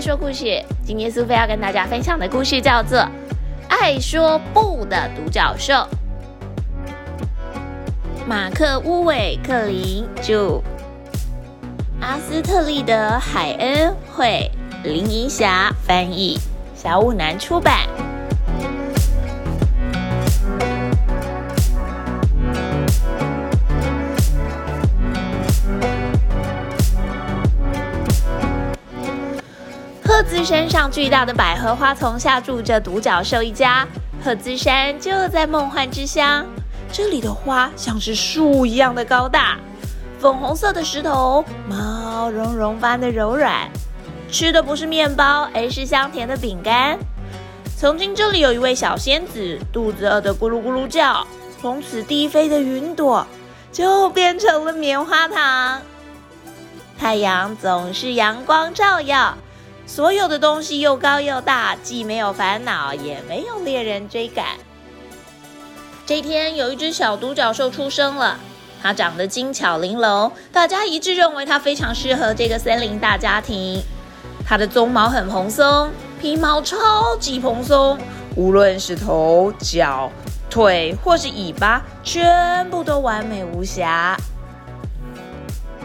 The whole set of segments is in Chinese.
说故事。今天苏菲要跟大家分享的故事叫做《爱说不的独角兽》。马克·乌韦克林著，阿斯特利德·海恩绘，林银霞翻译，小五南出版。山上巨大的百合花丛下住着独角兽一家。赫兹山就在梦幻之乡，这里的花像是树一样的高大，粉红色的石头，毛茸茸般的柔软。吃的不是面包，而是香甜的饼干。曾经这里有一位小仙子，肚子饿得咕噜咕噜叫，从此低飞的云朵就变成了棉花糖。太阳总是阳光照耀。所有的东西又高又大，既没有烦恼，也没有猎人追赶。这天，有一只小独角兽出生了，它长得精巧玲珑，大家一致认为它非常适合这个森林大家庭。它的鬃毛很蓬松，皮毛超级蓬松，无论是头、脚、腿或是尾巴，全部都完美无瑕。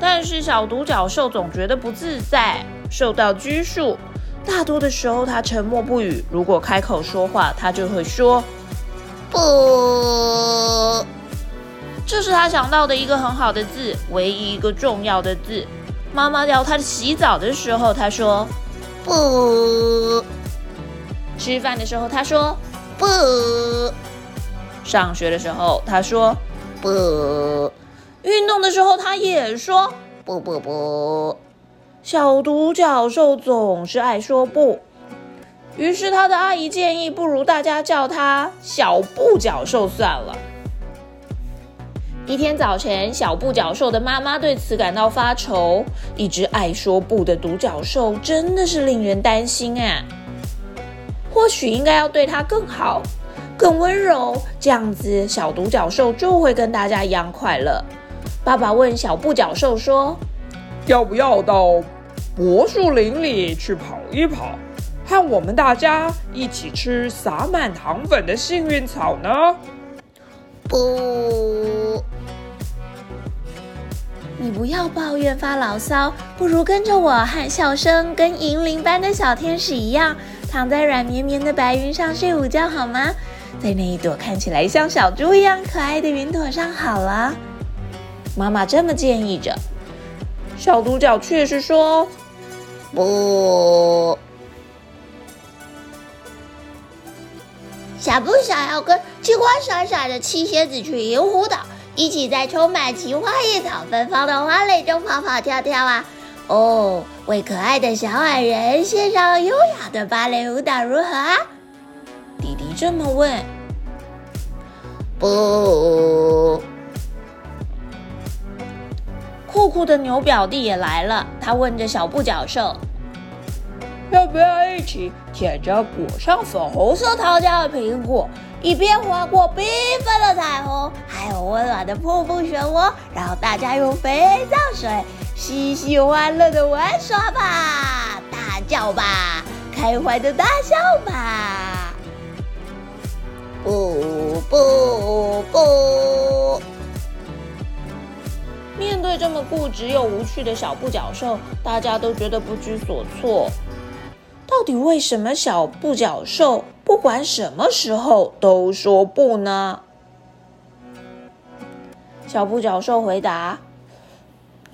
但是小独角兽总觉得不自在。受到拘束，大多的时候他沉默不语。如果开口说话，他就会说“不”。这是他想到的一个很好的字，唯一一个重要的字。妈妈要他洗澡的时候，他说“不”。吃饭的时候，他说“不”。上学的时候，他说“不”。运动的时候，他也说“不不不”。小独角兽总是爱说不，于是他的阿姨建议，不如大家叫他小不角兽算了。一天早晨，小不角兽的妈妈对此感到发愁。一只爱说不的独角兽真的是令人担心啊！或许应该要对它更好、更温柔，这样子小独角兽就会跟大家一样快乐。爸爸问小不角兽说。要不要到柏树林里去跑一跑，和我们大家一起吃撒满糖粉的幸运草呢？不，你不要抱怨发牢骚，不如跟着我和笑声跟银铃般的小天使一样，躺在软绵绵的白云上睡午觉好吗？在那一朵看起来像小猪一样可爱的云朵上好了。妈妈这么建议着。小独角却是说：“不，想不想要跟金光闪闪的七仙子去银湖岛，一起在充满奇花异草芬芳的花蕾中跑跑跳跳啊？哦，为可爱的小矮人献上优雅的芭蕾舞蹈，如何啊？”弟弟这么问。不。酷酷的牛表弟也来了，他问着小不角兽：“要不要一起舔着裹上粉红色糖浆的苹果，一边划过缤纷的彩虹，还有温暖的瀑布漩涡，然后大家用肥皂水嘻嘻欢乐的玩耍吧，大叫吧，开怀的大笑吧！”不不不。这么固执又无趣的小不角兽，大家都觉得不知所措。到底为什么小不角兽不管什么时候都说不呢？小不角兽回答：“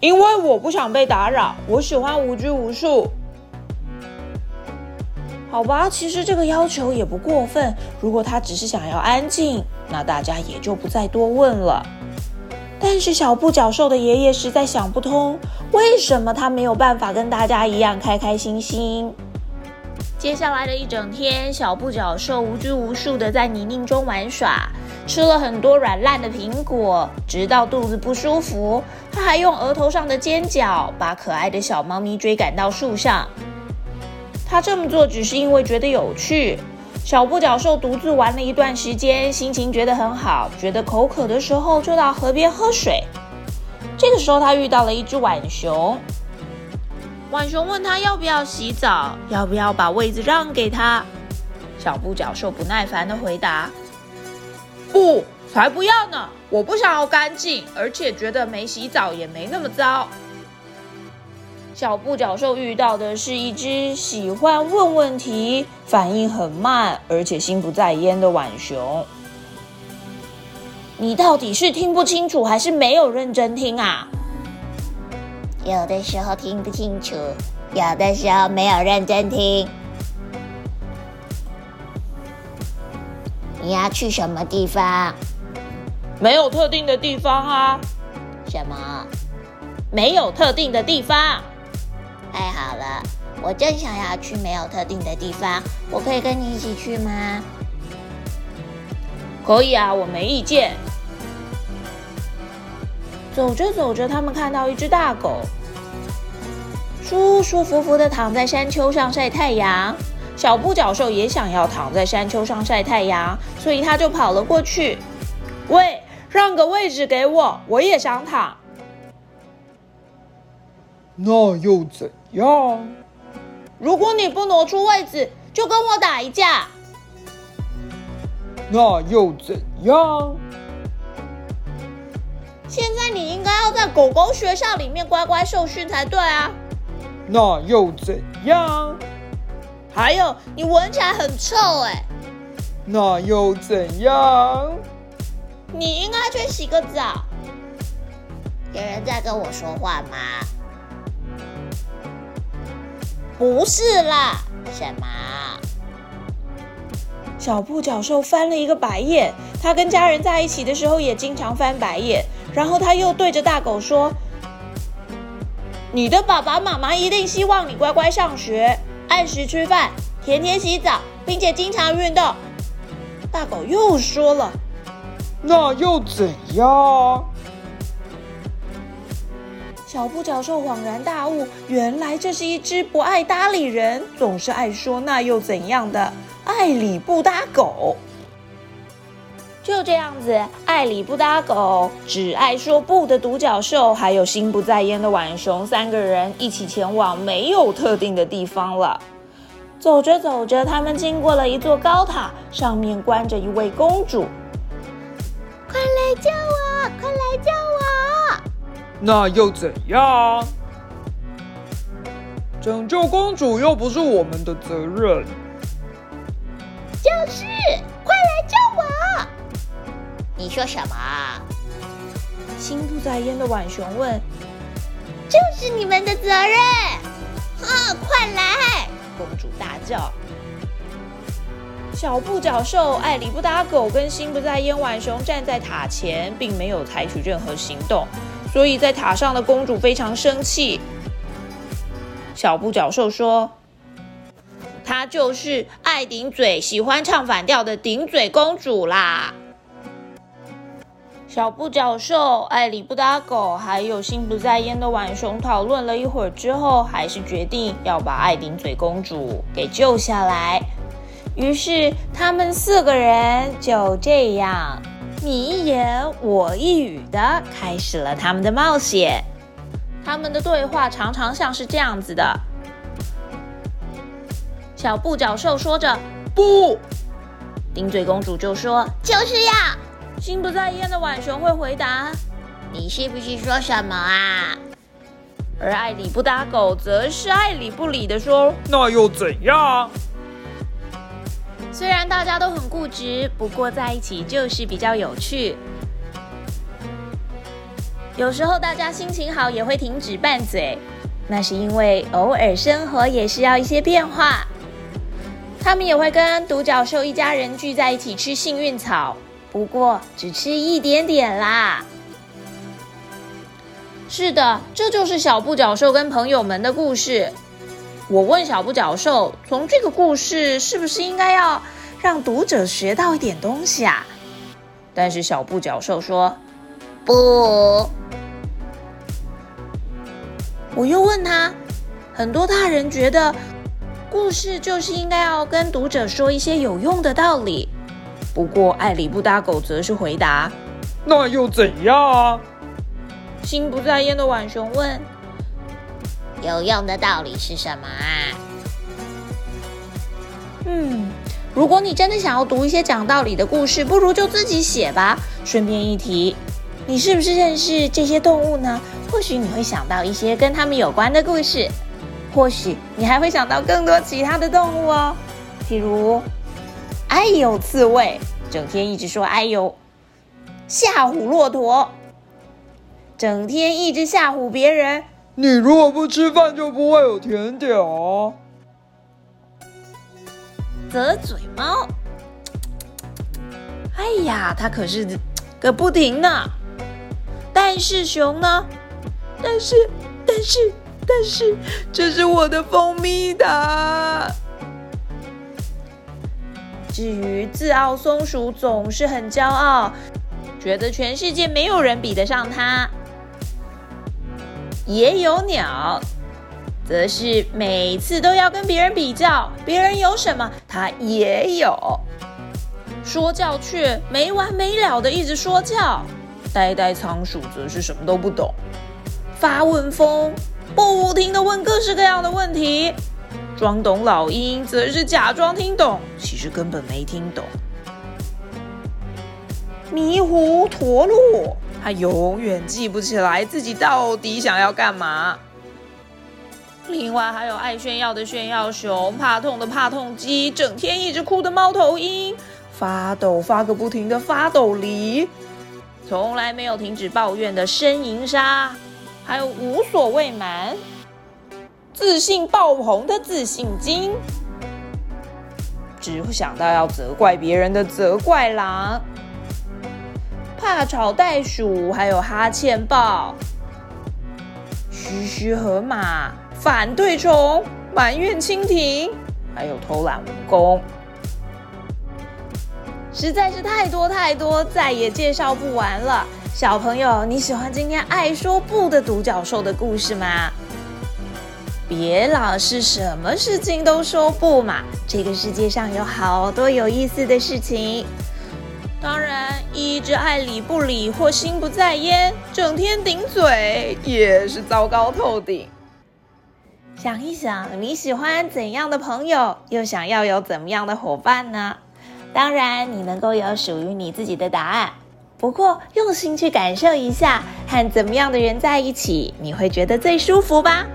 因为我不想被打扰，我喜欢无拘无束。”好吧，其实这个要求也不过分。如果他只是想要安静，那大家也就不再多问了。但是小不角兽的爷爷实在想不通，为什么他没有办法跟大家一样开开心心。接下来的一整天，小不角兽无拘无束的在泥泞中玩耍，吃了很多软烂的苹果，直到肚子不舒服。他还用额头上的尖角把可爱的小猫咪追赶到树上。他这么做只是因为觉得有趣。小不角兽独自玩了一段时间，心情觉得很好。觉得口渴的时候，就到河边喝水。这个时候，他遇到了一只浣熊。浣熊问他要不要洗澡，要不要把位子让给他。小布角兽不耐烦的回答：“不，才不要呢！我不想要干净，而且觉得没洗澡也没那么糟。”小布角兽遇到的是一只喜欢问问题、反应很慢，而且心不在焉的浣熊。你到底是听不清楚，还是没有认真听啊？有的时候听不清楚，有的时候没有认真听。你要去什么地方？没有特定的地方啊。什么？没有特定的地方。太好了，我正想要去没有特定的地方，我可以跟你一起去吗？可以啊，我没意见。走着走着，他们看到一只大狗，舒舒服服的躺在山丘上晒太阳。小布角兽也想要躺在山丘上晒太阳，所以他就跑了过去。喂，让个位置给我，我也想躺。那又怎样？如果你不挪出位置，就跟我打一架。那又怎样？现在你应该要在狗狗学校里面乖乖受训才对啊。那又怎样？还有，你闻起来很臭哎。那又怎样？你应该去洗个澡。有人在跟我说话吗？不是啦，什么？小布角兽翻了一个白眼。他跟家人在一起的时候也经常翻白眼。然后他又对着大狗说：“你的爸爸妈妈一定希望你乖乖上学，按时吃饭，天天洗澡，并且经常运动。”大狗又说了：“那又怎样？”小布角兽恍然大悟，原来这是一只不爱搭理人，总是爱说“那又怎样”的爱理不搭狗。就这样子，爱理不搭狗，只爱说不的独角兽，还有心不在焉的浣熊，三个人一起前往没有特定的地方了。走着走着，他们经过了一座高塔，上面关着一位公主。快来救我！快来救我！那又怎样？拯救公主又不是我们的责任。就是，快来救我！你说什么？心不在焉的浣熊问。就是你们的责任！啊，快来！公主大叫。小布角兽、爱理不搭狗跟心不在焉浣熊站在塔前，并没有采取任何行动。所以在塔上的公主非常生气。小布角兽说：“她就是爱顶嘴、喜欢唱反调的顶嘴公主啦。”小布角兽、爱理不搭狗还有心不在焉的浣熊讨论了一会儿之后，还是决定要把爱顶嘴公主给救下来。于是他们四个人就这样。你一言我一语的开始了他们的冒险。他们的对话常常像是这样子的：小布角兽说着“不”，顶嘴公主就说“就是要”。心不在焉的浣熊会回答：“你是不是说什么啊？”而爱理不搭狗则是爱理不理的说：“那又怎样？”虽然大家都很固执，不过在一起就是比较有趣。有时候大家心情好也会停止拌嘴，那是因为偶尔生活也需要一些变化。他们也会跟独角兽一家人聚在一起吃幸运草，不过只吃一点点啦。是的，这就是小布角兽跟朋友们的故事。我问小布角兽：“从这个故事，是不是应该要让读者学到一点东西啊？”但是小布角兽说：“不。”我又问他：“很多大人觉得故事就是应该要跟读者说一些有用的道理。”不过爱理不搭狗则是回答：“那又怎样啊？”心不在焉的浣熊问。有用的道理是什么啊？嗯，如果你真的想要读一些讲道理的故事，不如就自己写吧。顺便一提，你是不是认识这些动物呢？或许你会想到一些跟它们有关的故事，或许你还会想到更多其他的动物哦。譬如，哎呦，刺猬，整天一直说哎呦；吓唬骆驼，整天一直吓唬别人。你如果不吃饭，就不会有甜点哦。啧嘴猫，哎呀，它可是个不停呢。但是熊呢？但是，但是，但是，这是我的蜂蜜塔。至于自傲松鼠，总是很骄傲，觉得全世界没有人比得上它。也有鸟。则是每次都要跟别人比较，别人有什么，他也有。说教却没完没了的一直说教。呆呆仓鼠则是什么都不懂，发问疯不停的问各式各样的问题。装懂老鹰则是假装听懂，其实根本没听懂。迷糊驼鹿，他永远记不起来自己到底想要干嘛。另外还有爱炫耀的炫耀熊，怕痛的怕痛鸡，整天一直哭的猫头鹰，发抖发个不停的发抖梨，从来没有停止抱怨的呻吟鲨，还有无所谓蛮，自信爆棚的自信金，只会想到要责怪别人的责怪狼，怕吵袋鼠，还有哈欠豹，嘘嘘河马。反对虫、埋怨蜻蜓，还有偷懒蜈蚣，实在是太多太多，再也介绍不完了。小朋友，你喜欢今天爱说不的独角兽的故事吗？别老是什么事情都说不嘛！这个世界上有好多有意思的事情。当然，一直爱理不理或心不在焉，整天顶嘴，也是糟糕透顶。想一想，你喜欢怎样的朋友，又想要有怎么样的伙伴呢？当然，你能够有属于你自己的答案。不过，用心去感受一下，和怎么样的人在一起，你会觉得最舒服吧？